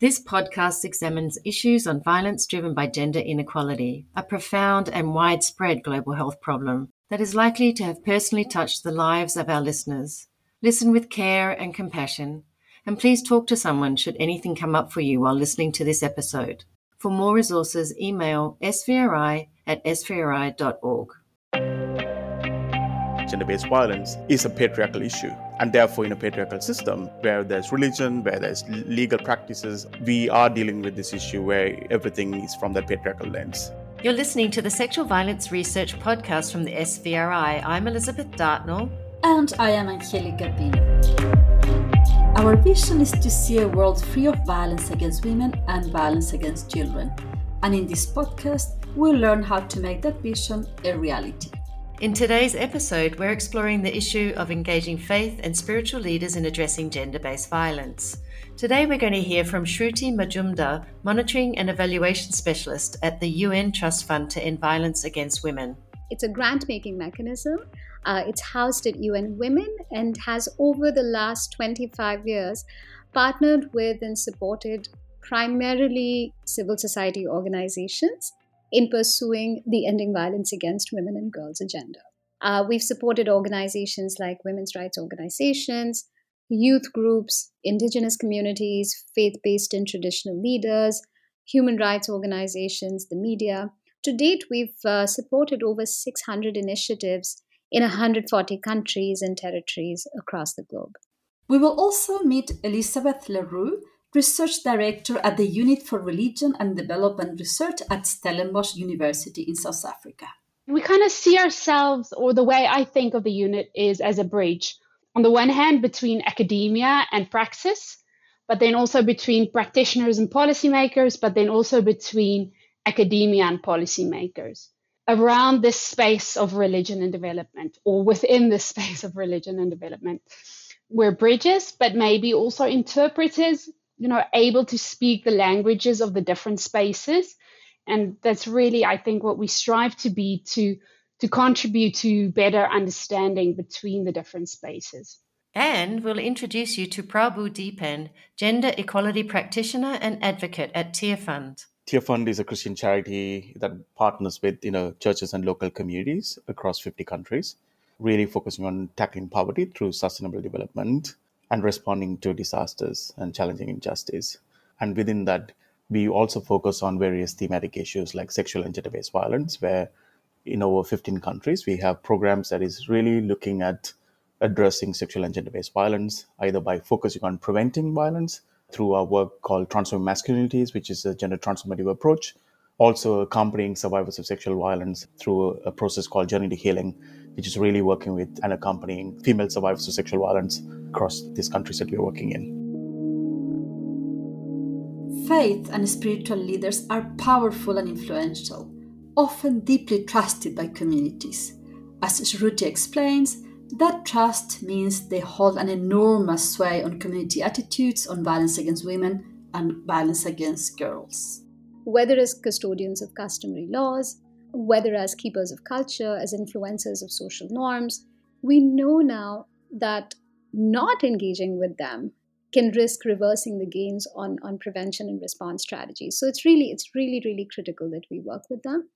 This podcast examines issues on violence driven by gender inequality, a profound and widespread global health problem that is likely to have personally touched the lives of our listeners. Listen with care and compassion, and please talk to someone should anything come up for you while listening to this episode. For more resources, email svri at svri.org gender based violence is a patriarchal issue. And therefore, in a patriarchal system where there's religion, where there's legal practices, we are dealing with this issue where everything is from that patriarchal lens. You're listening to the Sexual Violence Research Podcast from the SVRI. I'm Elizabeth Dartnall. And I am Angelica Pino. Our vision is to see a world free of violence against women and violence against children. And in this podcast, we'll learn how to make that vision a reality. In today's episode, we're exploring the issue of engaging faith and spiritual leaders in addressing gender based violence. Today, we're going to hear from Shruti Majumdar, Monitoring and Evaluation Specialist at the UN Trust Fund to End Violence Against Women. It's a grant making mechanism. Uh, it's housed at UN Women and has, over the last 25 years, partnered with and supported primarily civil society organizations in pursuing the Ending Violence Against Women and Girls agenda. Uh, we've supported organizations like women's rights organizations, youth groups, indigenous communities, faith based and traditional leaders, human rights organizations, the media. To date, we've uh, supported over 600 initiatives in 140 countries and territories across the globe. We will also meet Elisabet Le Roux, Research Director at the Unit for Religion and Development Research at Stellenbosch University in South Africa. We kind of see ourselves, or the way I think of the unit is as a bridge. On the one hand, between academia and praxis, but then also between practitioners and policymakers, but then also between academia and policymakers around this space of religion and development, or within this space of religion and development. We're bridges, but maybe also interpreters you know able to speak the languages of the different spaces. And that's really i think what we strive to be to to contribute to better understanding between the different spaces. And we'll introduce you to Prabu Deepan, gender equality practitioner and advocate at Tearfund. Tearfund is a Christian charity that partners with you know churches and local communities across 50 countries, really focusing on tackling poverty through sustainable development and responding to disasters and challenging injustice. And within that, we also focus on various thematic issues like sexual and gender based violence, where in over 15 countries, we have programs that is really looking at addressing sexual and gender based violence, either by focusing on preventing violence through our work called Transforming Masculinities, which is a gender transformative approach, also accompanying survivors of sexual violence through a process called Journey to Healing, which is really working with and accompanying female survivors of sexual violence across these countries that we're working in. Faith and spiritual leaders are powerful and influential, often deeply trusted by communities. As Shruti explains, that trust means they hold an enormous sway on community attitudes on violence against women and violence against girls. Whether as custodians of customary laws, whether as keepers of culture, as influencers of social norms, we know now that not engaging with them can risk reversing the gains on, on prevention and response strategies. So it's really, it's really, really critical that we work with them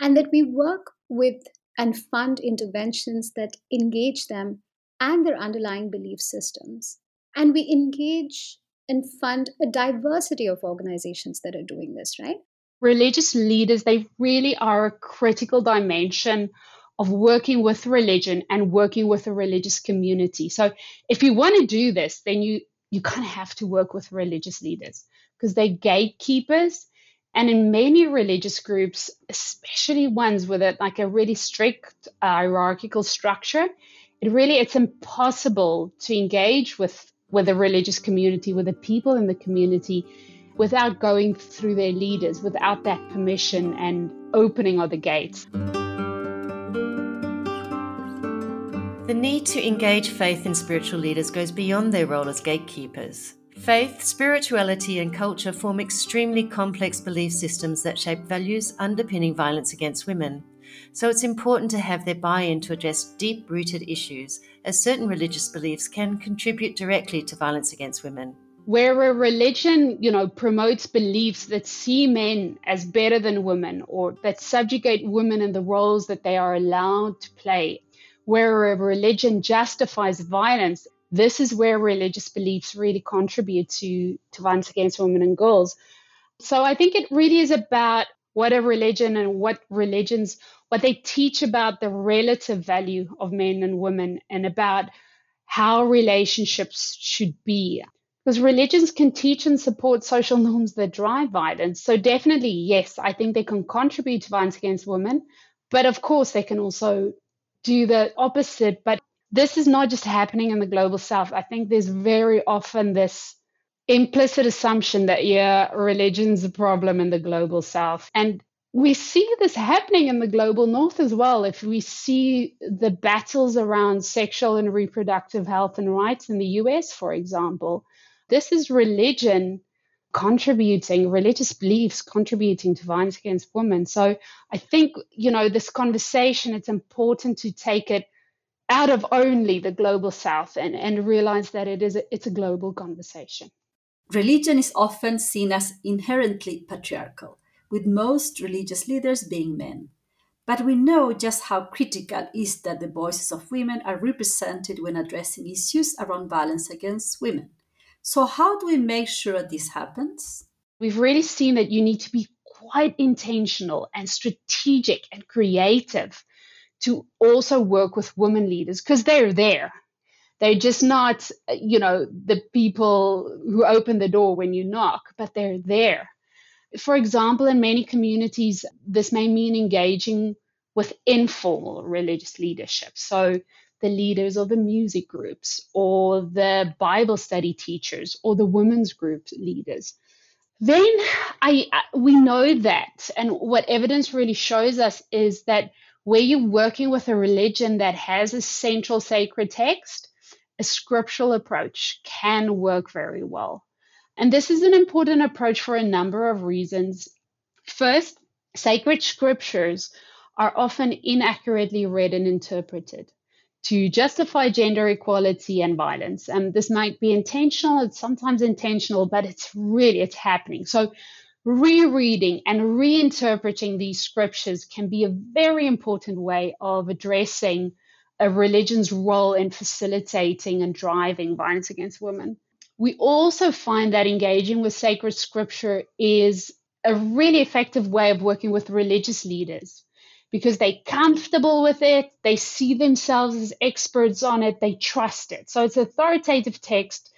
and that we work with and fund interventions that engage them and their underlying belief systems. And we engage and fund a diversity of organizations that are doing this, right? religious leaders, they really are a critical dimension of working with religion and working with a religious community. So if you want to do this, then you you kind of have to work with religious leaders because they're gatekeepers. And in many religious groups, especially ones with a, like a really strict uh, hierarchical structure, it really it's impossible to engage with with the religious community, with the people in the community without going through their leaders, without that permission and opening of the gates. The need to engage faith in spiritual leaders goes beyond their role as gatekeepers. Faith, spirituality, and culture form extremely complex belief systems that shape values underpinning violence against women. So it's important to have their buy in to address deep rooted issues, as certain religious beliefs can contribute directly to violence against women. where a religion, you know, promotes beliefs that see men as better than women or that subjugate women in the roles that they are allowed to play, where a religion justifies violence, this is where religious beliefs really contribute to, to violence against women and girls. So I think it really is about what a religion and what religions, what they teach about the relative value of men and women and about how relationships should be because religions can teach and support social norms that drive violence. So, definitely, yes, I think they can contribute to violence against women, but of course, they can also do the opposite. But this is not just happening in the global south. I think there's very often this implicit assumption that, yeah, religion's a problem in the global south. And we see this happening in the global north as well. If we see the battles around sexual and reproductive health and rights in the US, for example, this is religion contributing, religious beliefs contributing to violence against women. So I think, you know, this conversation, it's important to take it out of only the global south and, and realize that it is a, it's a global conversation. Religion is often seen as inherently patriarchal, with most religious leaders being men. But we know just how critical is that the voices of women are represented when addressing issues around violence against women. So, how do we make sure this happens? We've really seen that you need to be quite intentional and strategic and creative to also work with women leaders because they're there. They're just not, you know, the people who open the door when you knock, but they're there. For example, in many communities, this may mean engaging with informal religious leadership. So the leaders of the music groups or the Bible study teachers or the women's group leaders. Then I we know that, and what evidence really shows us is that where you're working with a religion that has a central sacred text, a scriptural approach can work very well. And this is an important approach for a number of reasons. First, sacred scriptures are often inaccurately read and interpreted to justify gender equality and violence. And this might be intentional, it's sometimes intentional, but it's really it's happening. So rereading and reinterpreting these scriptures can be a very important way of addressing a religion's role in facilitating and driving violence against women. We also find that engaging with sacred scripture is a really effective way of working with religious leaders because they're comfortable with it, they see themselves as experts on it, they trust it. So it's authoritative text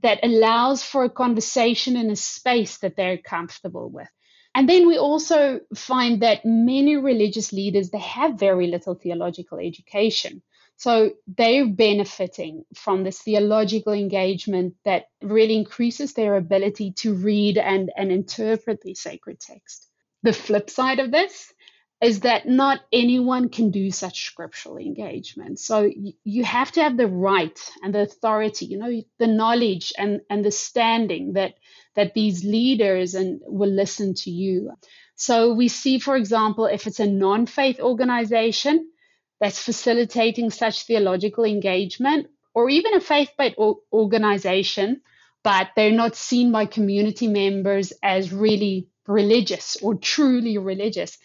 that allows for a conversation in a space that they're comfortable with. And then we also find that many religious leaders they have very little theological education. So they're benefiting from this theological engagement that really increases their ability to read and, and interpret the sacred text. The flip side of this is that not anyone can do such scriptural engagement. So you, you have to have the right and the authority, you know, the knowledge and, and the standing that that these leaders and will listen to you. So we see, for example, if it's a non-faith organization that's facilitating such theological engagement, or even a faith-based organization, but they're not seen by community members as really religious or truly religious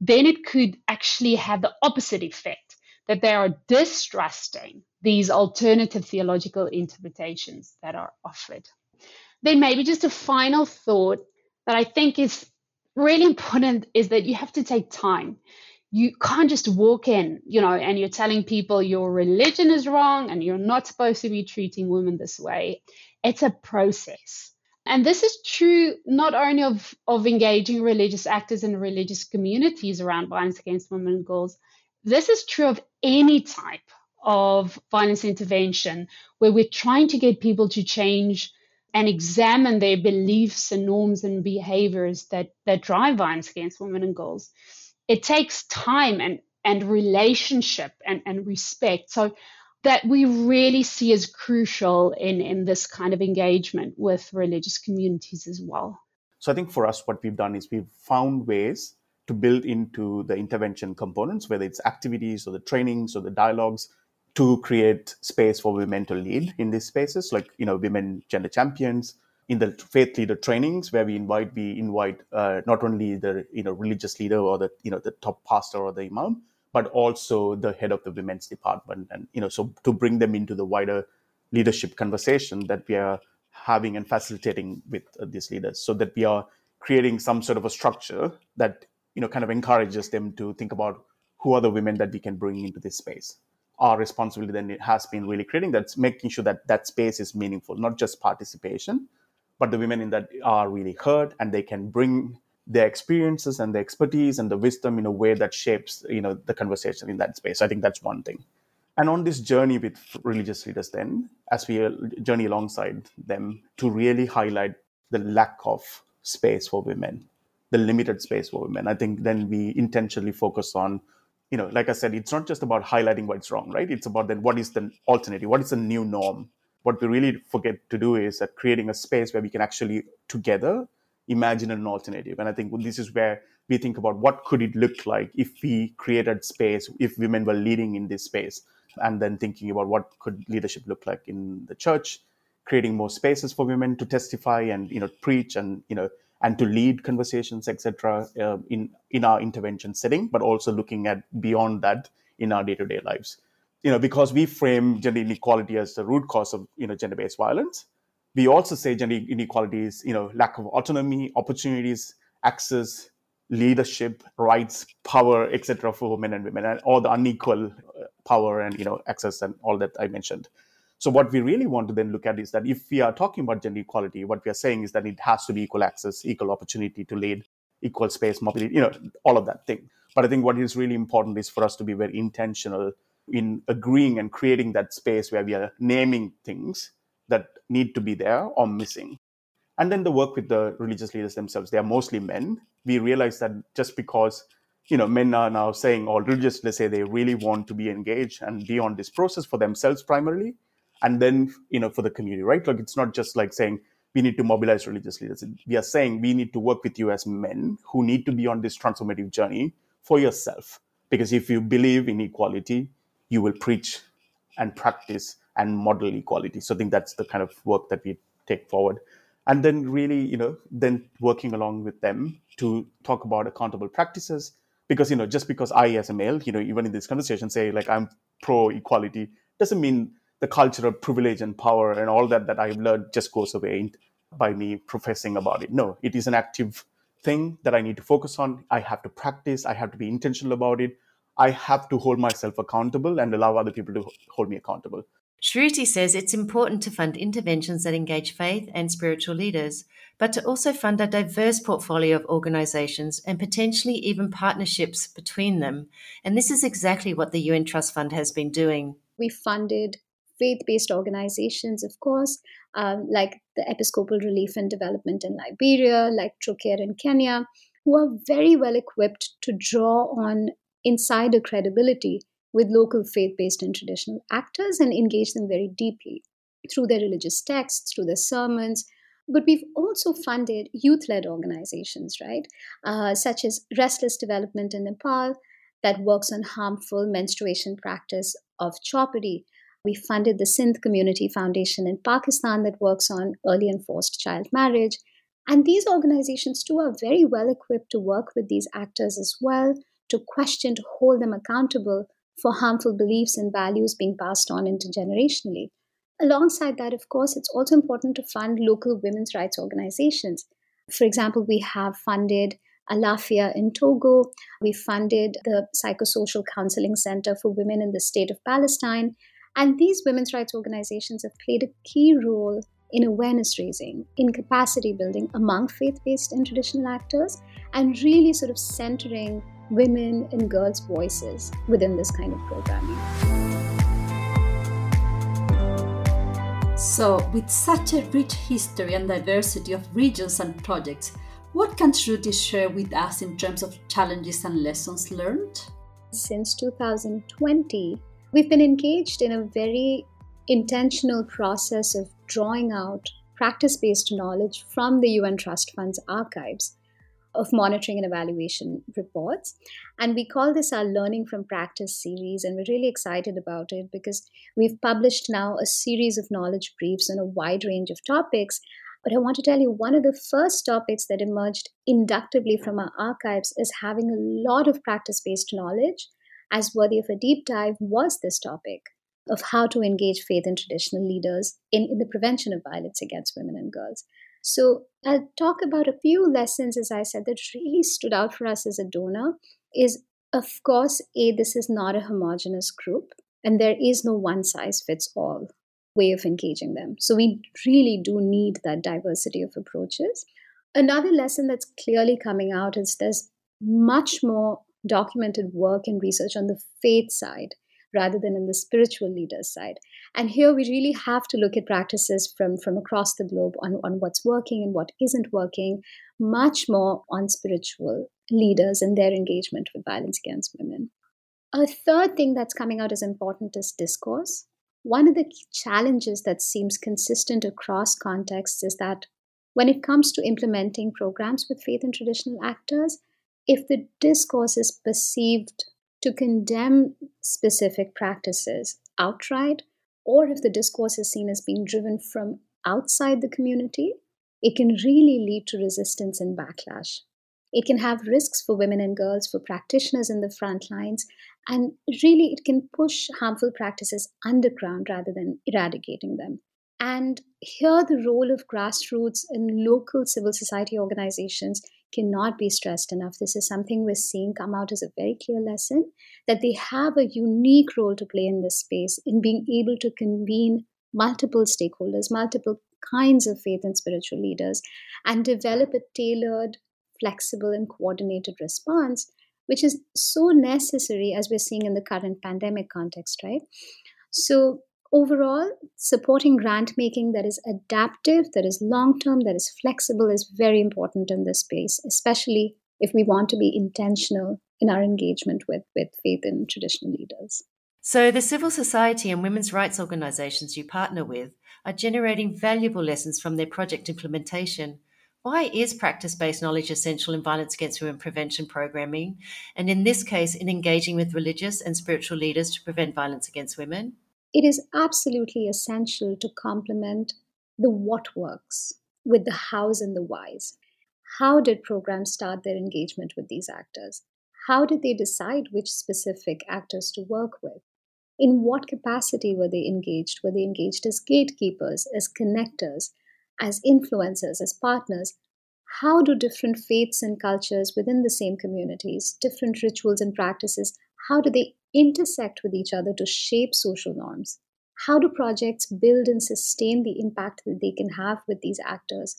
then it could actually have the opposite effect that they are distrusting these alternative theological interpretations that are offered. Then, maybe just a final thought that I think is really important is that you have to take time. You can't just walk in, you know, and you're telling people your religion is wrong and you're not supposed to be treating women this way. It's a process. And this is true not only of, of engaging religious actors and religious communities around violence against women and girls, this is true of any type of violence intervention where we're trying to get people to change and examine their beliefs and norms and behaviors that, that drive violence against women and girls. It takes time and, and relationship and, and respect. So that we really see as crucial in, in this kind of engagement with religious communities as well. So I think for us, what we've done is we've found ways to build into the intervention components, whether it's activities or the trainings or the dialogues, to create space for women to lead in these spaces, like you know, women gender champions in the faith leader trainings where we invite we invite uh, not only the you know religious leader or the you know the top pastor or the imam but also the head of the women's department and you know so to bring them into the wider leadership conversation that we are having and facilitating with uh, these leaders so that we are creating some sort of a structure that you know kind of encourages them to think about who are the women that we can bring into this space. Our responsibility then has been really creating that's making sure that that space is meaningful not just participation but the women in that are really heard and they can bring their experiences and their expertise and the wisdom in a way that shapes you know the conversation in that space. I think that's one thing. And on this journey with religious leaders then as we uh, journey alongside them to really highlight the lack of space for women the limited space for women i think then we intentionally focus on you know like i said it's not just about highlighting what's wrong right? It's about then what is the alternative what is the new norm what we really forget to do is that creating a space where we can actually together imagine an alternative. And i think this is where we think about what could it look like if we created space if women were leading in this space and then thinking about what could leadership look like in the church creating more spaces for women to testify and you know preach and you know and to lead conversations etc uh, in in our intervention setting but also looking at beyond that in our day-to-day lives you know, because we frame gender inequality as the root cause of, you know, gender-based violence, we also say gender inequality is, you know, lack of autonomy, opportunities, access, leadership, rights, power, etc. for women and women, and all the unequal uh, power and, you know, access and all that I mentioned. So what we really want to then look at is that if we are talking about gender equality, what we are saying is that it has to be equal access, equal opportunity to lead, equal space, mobility, you know, all of that thing. But I think what is really important is for us to be very intentional in agreeing and creating that space where we are naming things that need to be there or missing. And then the work with the religious leaders themselves, they are mostly men. We realize that just because you know men are now saying or religious let's say they really want to be engaged and be on this process for themselves primarily and then you know for the community right like it's not just like saying we need to mobilize religious leaders we are saying we need to work with you as men who need to be on this transformative journey for yourself because if you believe in equality you will preach and practice and model equality. So I think that's the kind of work that we take forward. And then really, you know, then working along with them to talk about accountable practices. Because, you know, just because I as a male, you know, even in this conversation say like I'm pro equality, doesn't mean the culture of privilege and power and all that that I've learned just goes away by me professing about it. No, it is an active thing that I need to focus on. I have to practice. I have to be intentional about it. I have to hold myself accountable and allow other people to hold me accountable. Shruti says it's important to fund interventions that engage faith and spiritual leaders, but to also fund a diverse portfolio of organizations and potentially even partnerships between them. And this is exactly what the UN Trust Fund has been doing. We funded faith based organizations, of course, um, like the Episcopal Relief and Development in Liberia, like Trócaire in Kenya, who are very well equipped to draw on insider credibility with local faith based and traditional actors and engage them very deeply through their religious texts, through their sermons. But we've also funded youth led organizations, right? Uh, such as Restless Development in Nepal, that works on harmful menstruation practice of chhaupadi. We funded the Sindh Community Foundation in Pakistan that works on early and forced child marriage. And these organizations, too, are very well equipped to work with these actors as well to question, to hold them accountable for harmful beliefs and values being passed on intergenerationally. Alongside that, of course, it's also important to fund local women's rights organizations. For example, we have funded Alafia in Togo. We funded the Psychosocial Counseling Center for Women in the State of Palestine. And these women's rights organizations have played a key role in awareness raising, in capacity building among faith based and traditional actors, and really sort of centering women and girls' voices within this kind of programming. So, with such a rich history and diversity of regions and projects, what can Shruti share with us in terms of challenges and lessons learned? Since 2020, we've been engaged in a very intentional process of drawing out practice based knowledge from the UN Trust Fund's archives of monitoring and evaluation reports. And we call this our Learning from Practice series. And we're really excited about it because we've published now a series of knowledge briefs on a wide range of topics. But I want to tell you one of the first topics that emerged inductively from our archives is having a lot of practice based knowledge, as worthy of a deep dive was this topic of how to engage faith and traditional leaders in, in the prevention of violence against women and girls. So I'll talk about a few lessons, as I said, that really stood out for us as a donor. Is of course, A, this is not a homogenous group, and there is no one size fits all way of engaging them. So we really do need that diversity of approaches. Another lesson that's clearly coming out is there's much more documented work and research on the faith side rather than in the spiritual leaders side. And here we really have to look at practices from, from across the globe on, on what's working and what isn't working, much more on spiritual leaders and their engagement with violence against women. A third thing that's coming out as important is discourse. One of the challenges that seems consistent across contexts is that when it comes to implementing programs with faith and traditional actors, if the discourse is perceived to condemn specific practices outright, or if the discourse is seen as being driven from outside the community, it can really lead to resistance and backlash. It can have risks for women and girls, for practitioners in the front lines, and really it can push harmful practices underground rather than eradicating them. And here, the role of grassroots and local civil society organizations cannot be stressed enough. This is something we're seeing come out as a very clear lesson that they have a unique role to play in this space in being able to convene multiple stakeholders, multiple kinds of faith and spiritual leaders, and develop a tailored, flexible, and coordinated response, which is so necessary as we're seeing in the current pandemic context, right? So, overall, supporting grant making that is adaptive, that is long term, that is flexible is very important in this space, especially if we want to be intentional in our engagement with, with faith and traditional leaders. So, the civil society and women's rights organisations you partner with are generating valuable lessons from their project implementation. Why is practice based knowledge essential in violence against women prevention programming, and in this case, in engaging with religious and spiritual leaders to prevent violence against women? It is absolutely essential to complement the what works with the hows and the whys. How did programs start their engagement with these actors? How did they decide which specific actors to work with? In what capacity were they engaged? Were they engaged as gatekeepers, as connectors, as influencers, as partners? How do different faiths and cultures within the same communities, different rituals and practices, how do they intersect with each other to shape social norms? How do projects build and sustain the impact that they can have with these actors?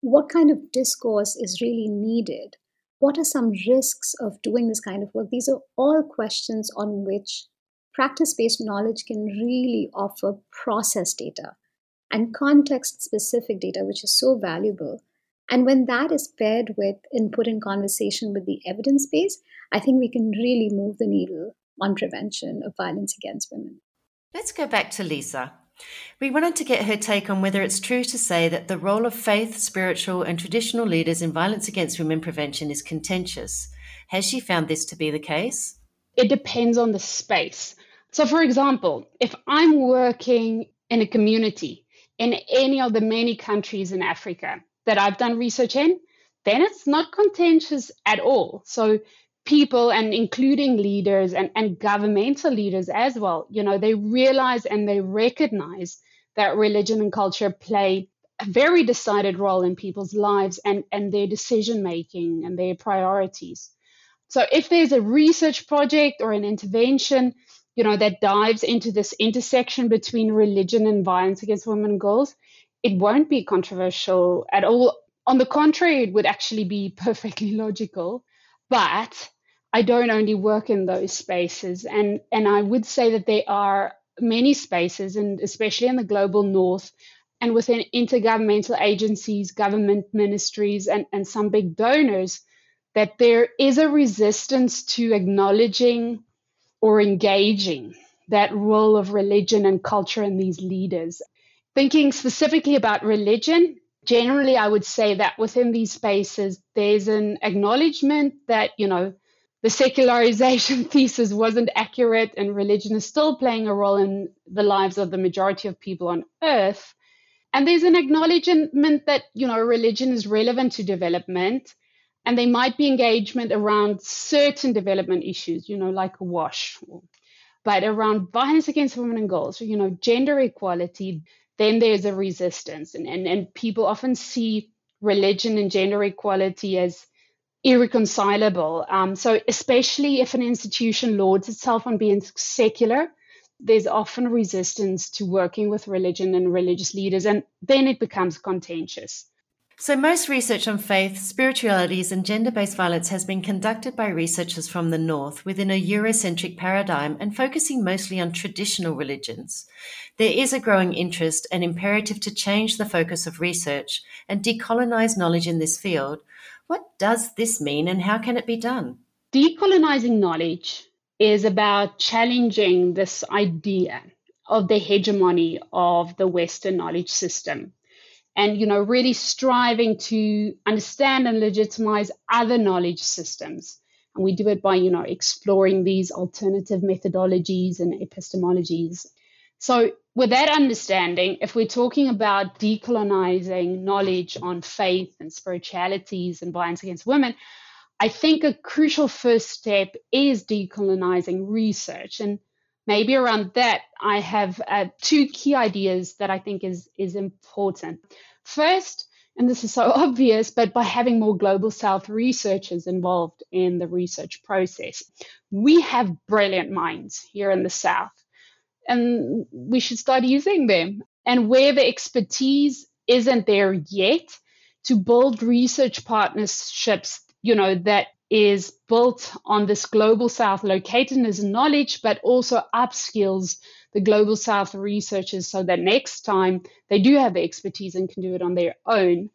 What kind of discourse is really needed? What are some risks of doing this kind of work? These are all questions on which practice based knowledge can really offer process data and context specific data, which is so valuable. And when that is paired with input and conversation with the evidence base, I think we can really move the needle on prevention of violence against women. Let's go back to Lisa. We wanted to get her take on whether it's true to say that the role of faith, spiritual, and traditional leaders in violence against women prevention is contentious. Has she found this to be the case? It depends on the space. So, for example, if I'm working in a community in any of the many countries in Africa that I've done research in, then it's not contentious at all. So, people and including leaders and, and governmental leaders as well you know they realize and they recognize that religion and culture play a very decided role in people's lives and, and their decision making and their priorities so if there's a research project or an intervention you know that dives into this intersection between religion and violence against women and girls it won't be controversial at all. On the contrary it would actually be perfectly logical. But I don't only work in those spaces, and and I would say that there are many spaces, and especially in the global north, and within intergovernmental agencies, government ministries, and, and some big donors, that there is a resistance to acknowledging or engaging that role of religion and culture in these leaders. Thinking specifically about religion, generally, I would say that within these spaces, there's an acknowledgement that, you know, the secularization thesis wasn't accurate and religion is still playing a role in the lives of the majority of people on earth. And there's an acknowledgement that, you know, religion is relevant to development and there might be engagement around certain development issues, you know, like a wash, but around violence against women and girls, you know, gender equality, then there's a resistance. And, and, and people often see religion and gender equality as irreconcilable. Um, so, especially if an institution lauds itself on being secular, there's often resistance to working with religion and religious leaders, and then it becomes contentious. So, most research on faith, spiritualities, and gender based violence has been conducted by researchers from the North within a Eurocentric paradigm and focusing mostly on traditional religions. There is a growing interest and imperative to change the focus of research and decolonize knowledge in this field. What does this mean and how can it be done? Decolonizing knowledge is about challenging this idea of the hegemony of the Western knowledge system and you know really striving to understand and legitimize other knowledge systems. And we do it by you know exploring these alternative methodologies and epistemologies. So with that understanding if we're talking about decolonizing knowledge on faith and spiritualities and violence against women i think a crucial first step is decolonizing research. And maybe around that i have uh, two key ideas that i think is is important First, and this is so obvious, but by having more global South researchers involved in the research process. We have brilliant minds here in the South, and we should start using them. And where the expertise isn't there yet, to build research partnerships, you know, that is built on this global South locatedness knowledge, but also upskills the global south researchers so that next time they do have the expertise and can do it on their own.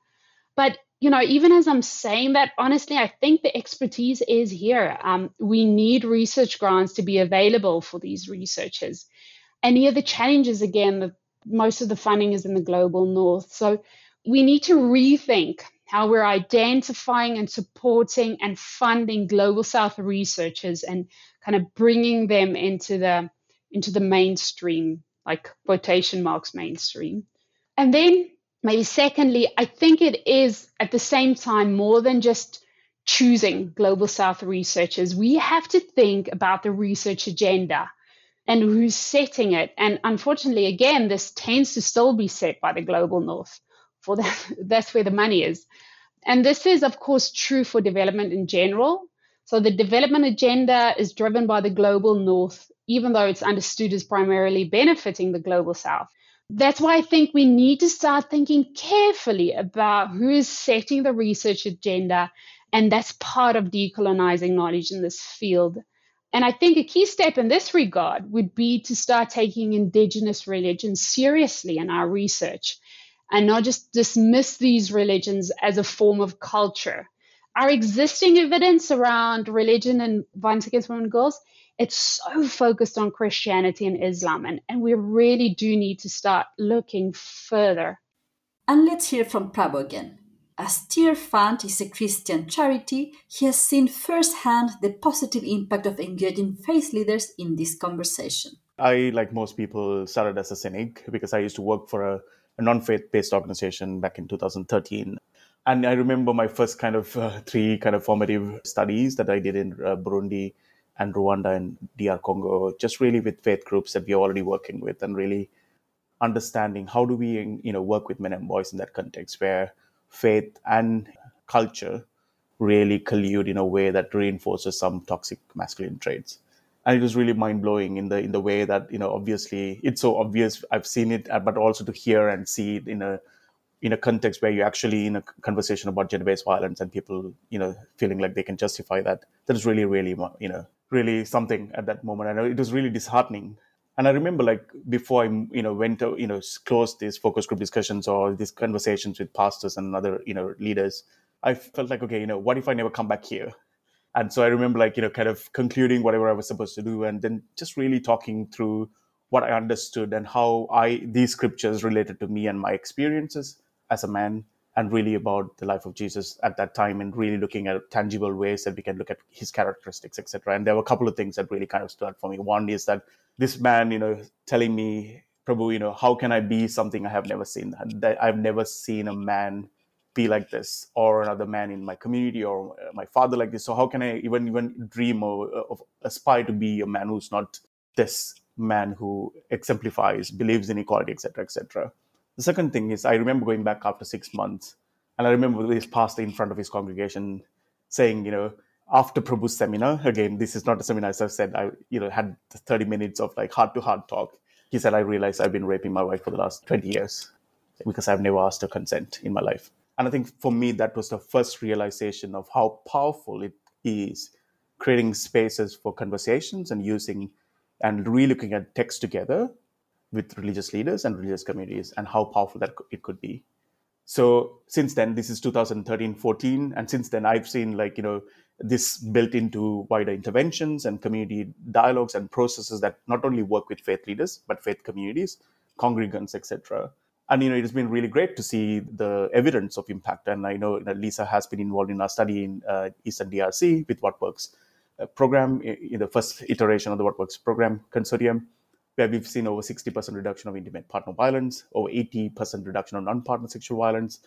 But you know even as i'm saying that honestly i think the expertise is here. Um, we need research grants to be available for these researchers. And here the challenges again that most of the funding is in the global north. So we need to rethink how we're identifying and supporting and funding global south researchers and kind of bringing them into the into the mainstream, like quotation marks mainstream. And then maybe secondly, I think it is at the same time more than just choosing global south researchers. We have to think about the research agenda and who's setting it. And unfortunately, again, this tends to still be set by the global north. For that, that's where the money is. And this is, of course, true for development in general. So the development agenda is driven by the global north even though it's understood as primarily benefiting the global south. That's why I think we need to start thinking carefully about who is setting the research agenda, and that's part of decolonizing knowledge in this field. And I think a key step in this regard would be to start taking indigenous religions seriously in our research and not just dismiss these religions as a form of culture. Our existing evidence around religion and violence against women and girls it's so focused on Christianity and Islam, and, and we really do need to start looking further. And let's hear from Prabu again. As Tear Fund is a Christian charity, he has seen firsthand the positive impact of engaging faith leaders in this conversation. I, like most people, started as a cynic because I used to work for a, a non faith based organization back in 2013. And I remember my first kind of uh, three kind of formative studies that I did in uh, Burundi, and Rwanda and DR Congo, just really with faith groups that we're already working with and really understanding how do we you know work with men and boys in that context where faith and culture really collude in a way that reinforces some toxic masculine traits and it was really mind blowing in the in the way that you know obviously it's so obvious I've seen it uh, but also to hear and see it in a in a context where you're actually in a conversation about gender-based violence and people you know feeling like they can justify that that is really really you know really something at that moment. And it was really disheartening. And i remember like before i you know went to you know closed these focus group discussions or these conversations with pastors and other you know leaders i felt like okay you know what if i never come back here and so i remember like you know kind of concluding whatever i was supposed to do and then just really talking through what i understood and how i these scriptures related to me and my experiences as a man and really about the life of Jesus at that time and really looking at tangible ways that we can look at his characteristics, etc. And there were a couple of things that really kind of stood out for me. One is that this man, you know, telling me, Prabu, you know, how can I be something I have never seen? That I've never seen a man be like this or another man in my community or uh, my father like this. So how can i even even dream or, of aspire to be a man who's not this man who exemplifies believes in equality etc etc the second thing is i remember going back after six months and i remember this pastor in front of his congregation saying you know after prabu's seminar again this is not a seminar as i said i you know had 30 minutes of like heart to heart talk. He said i realized i've been raping my wife for the last 20 years because i've never asked her consent in my life and I think for me, that was the first realization of how powerful it is creating spaces for conversations and using and re-looking at text together with religious leaders and religious communities and how powerful that it could be. So since then, this is 2013, 14, and since then I've seen like, you know, this built into wider interventions and community dialogues and processes that not only work with faith leaders, but faith communities, congregants, etc and you know it has been really great to see the evidence of impact. And i know that lisa has been involved in our study in uh, eastern drc with what works uh, program in the first iteration of the what works program consortium where we've seen over 60% reduction of intimate partner violence over 80% reduction of non-partner sexual violence.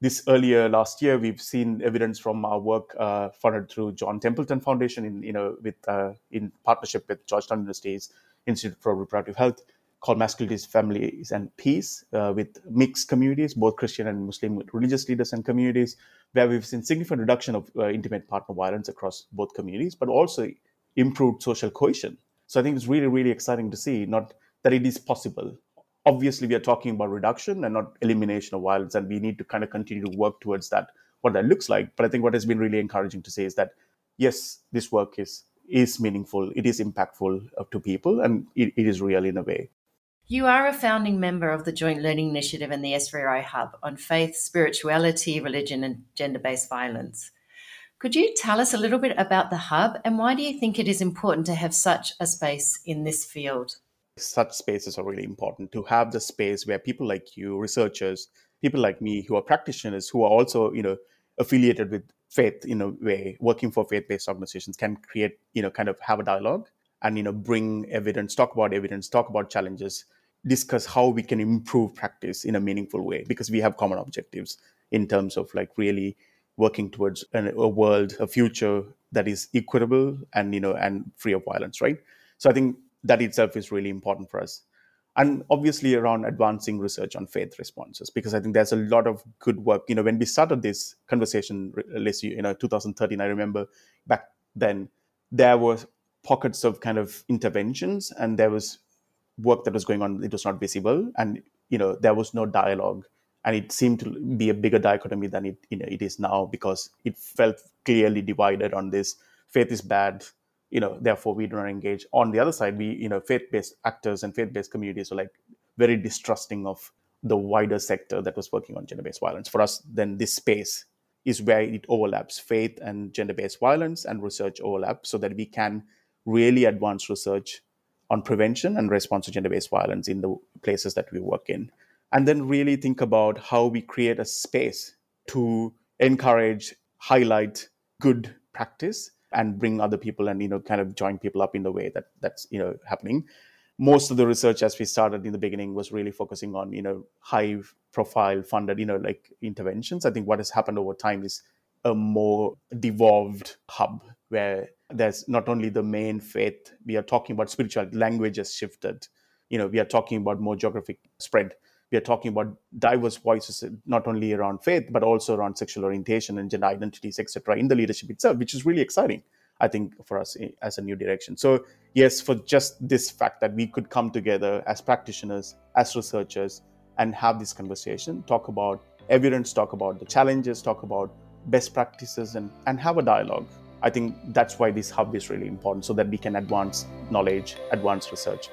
This earlier last year we've seen evidence from our work uh, funded through john templeton foundation in you know with uh, in partnership with georgetown university's institute for reproductive health called Masculinities, Families, and Peace uh, with mixed communities, both Christian and Muslim religious leaders and communities, where we've seen significant reduction of uh, intimate partner violence across both communities, but also improved social cohesion. So I think it's really, really exciting to see not that it is possible. Obviously, we are talking about reduction and not elimination of violence, and we need to kind of continue to work towards that, what that looks like. But I think what has been really encouraging to say is that yes, this work is is meaningful, it is impactful uh, to people, and it, it is real in a way. You are a founding member of the Joint Learning Initiative and the SVRI Hub on faith, spirituality, religion, and gender based violence. Could you tell us a little bit about the Hub and why do you think it is important to have such a space in this field? Such spaces are really important to have the space where people like you, researchers, people like me who are practitioners, who are also, you know, affiliated with faith in a way, working for faith based organizations can create, you know, kind of have a dialogue and you know bring evidence talk about evidence talk about challenges discuss how we can improve practice in a meaningful way because we have common objectives in terms of like really working towards an, a world a future that is equitable and you know and free of violence right? So i think that itself is really important for us. And obviously around advancing research on faith responses because i think there's a lot of good work. You know when we started this conversation you know 2013 i remember back then there was pockets of kind of interventions and there was work that was going on. It was not visible and you know there was no dialogue. And it seemed to be a bigger dichotomy than it you know it is now because it felt clearly divided on this faith is bad you know therefore we do not engage. On the other side we you know faith-based actors and faith-based communities are like very distrusting of the wider sector that was working on gender-based violence. For us then this space is where it overlaps faith and gender-based violence and research overlap so that we can really advanced research on prevention and response to gender based violence in the places that we work in. And then really think about how we create a space to encourage, highlight good practice and bring other people and you know kind of join people up in the way that that's you know happening most of the research as we started in the beginning was really focusing on you know high profile funded you know like interventions i think what has happened over time is a more devolved hub where there's not only the main faith, we are talking about spiritual language has shifted. You know, we are talking about more geographic spread. We are talking about diverse voices, not only around faith, but also around sexual orientation and gender identities, etc., in the leadership itself, which is really exciting, I think, for us eh, as a new direction. So, yes, for just this fact that we could come together as practitioners, as researchers, and have this conversation, talk about evidence, talk about the challenges, talk about best practices, and, and have a dialogue I think that's why this hub is really important so that we can advance knowledge, advance research.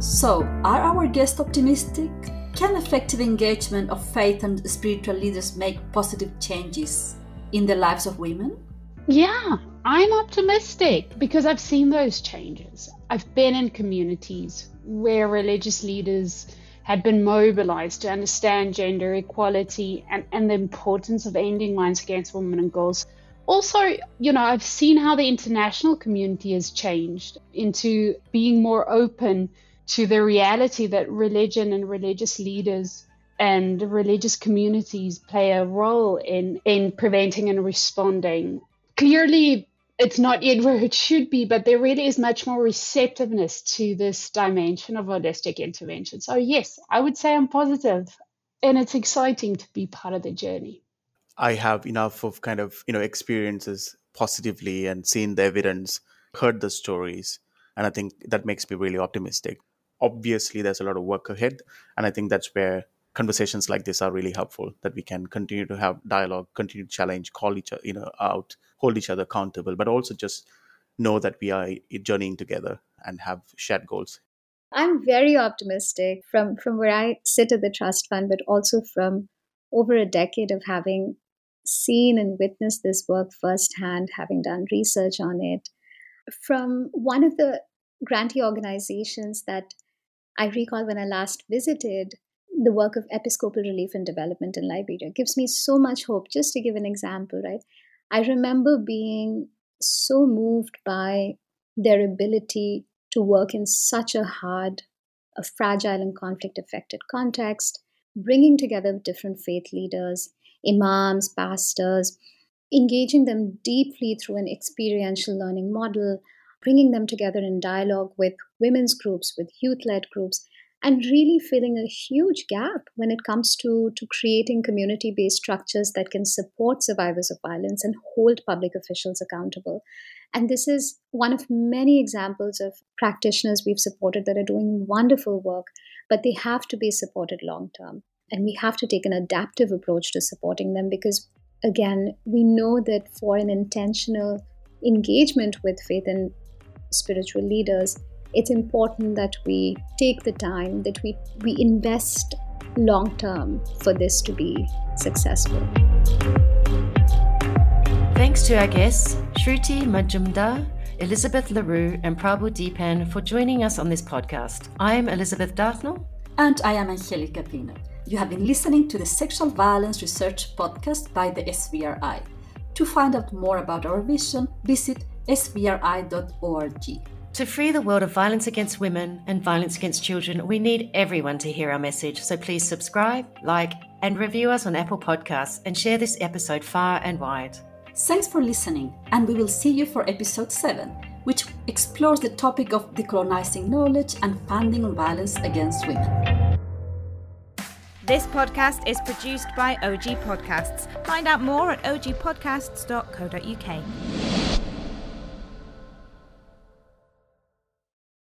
So, are our guests optimistic? Can effective engagement of faith and spiritual leaders make positive changes in the lives of women? Yeah, I'm optimistic because I've seen those changes. I've been in communities where religious leaders had been mobilized to understand gender equality and, and the importance of ending violence against women and girls. Also, you know, I've seen how the international community has changed into being more open to the reality that religion and religious leaders and religious communities play a role in, in preventing and responding. Clearly, it's not yet where it should be, but there really is much more receptiveness to this dimension of holistic intervention. So, yes, I would say I'm positive, and it's exciting to be part of the journey. I have enough of kind of, you know, experiences positively and seen the evidence, heard the stories, and I think that makes me really optimistic. Obviously, there's a lot of work ahead, and I think that's where conversations like this are really helpful that we can continue to have dialogue continue to challenge call each other you know out hold each other accountable but also just know that we are journeying together and have shared goals i'm very optimistic from from where i sit at the trust fund but also from over a decade of having seen and witnessed this work firsthand having done research on it from one of the grantee organizations that I recall when I last visited, the work of Episcopal Relief and Development in Liberia gives me so much hope. Just to give an example, right? I remember being so moved by their ability to work in such a hard, a fragile and conflict affected context, bringing together different faith leaders, imams, pastors, engaging them deeply through an experiential learning model, bringing them together in dialogue with women's groups, with youth led groups, and really filling a huge gap when it comes to, to creating community based structures that can support survivors of violence and hold public officials accountable. And this is one of many examples of practitioners we've supported that are doing wonderful work, but they have to be supported long term. And we have to take an adaptive approach to supporting them because, again, we know that for an intentional engagement with faith and spiritual leaders, it's important that we take the time, that we, we invest long term for this to be successful. Thanks to our guests, Shruti Majumdar, Elizabeth LaRue, and Prabu Deepan for joining us on this podcast. I'm Elizabeth Dartnall. And I am Angelica Pino. You have been listening to the Sexual Violence Research Podcast by the SVRI. To find out more about our vision, visit svri.org. To free the world of violence against women and violence against children, we need everyone to hear our message. So please subscribe, like, and review us on Apple Podcasts and share this episode far and wide. Thanks for listening, and we will see you for episode 7, which explores the topic of decolonizing knowledge and funding violence against women. This podcast is produced by OG Podcasts. Find out more at ogpodcasts.co.uk.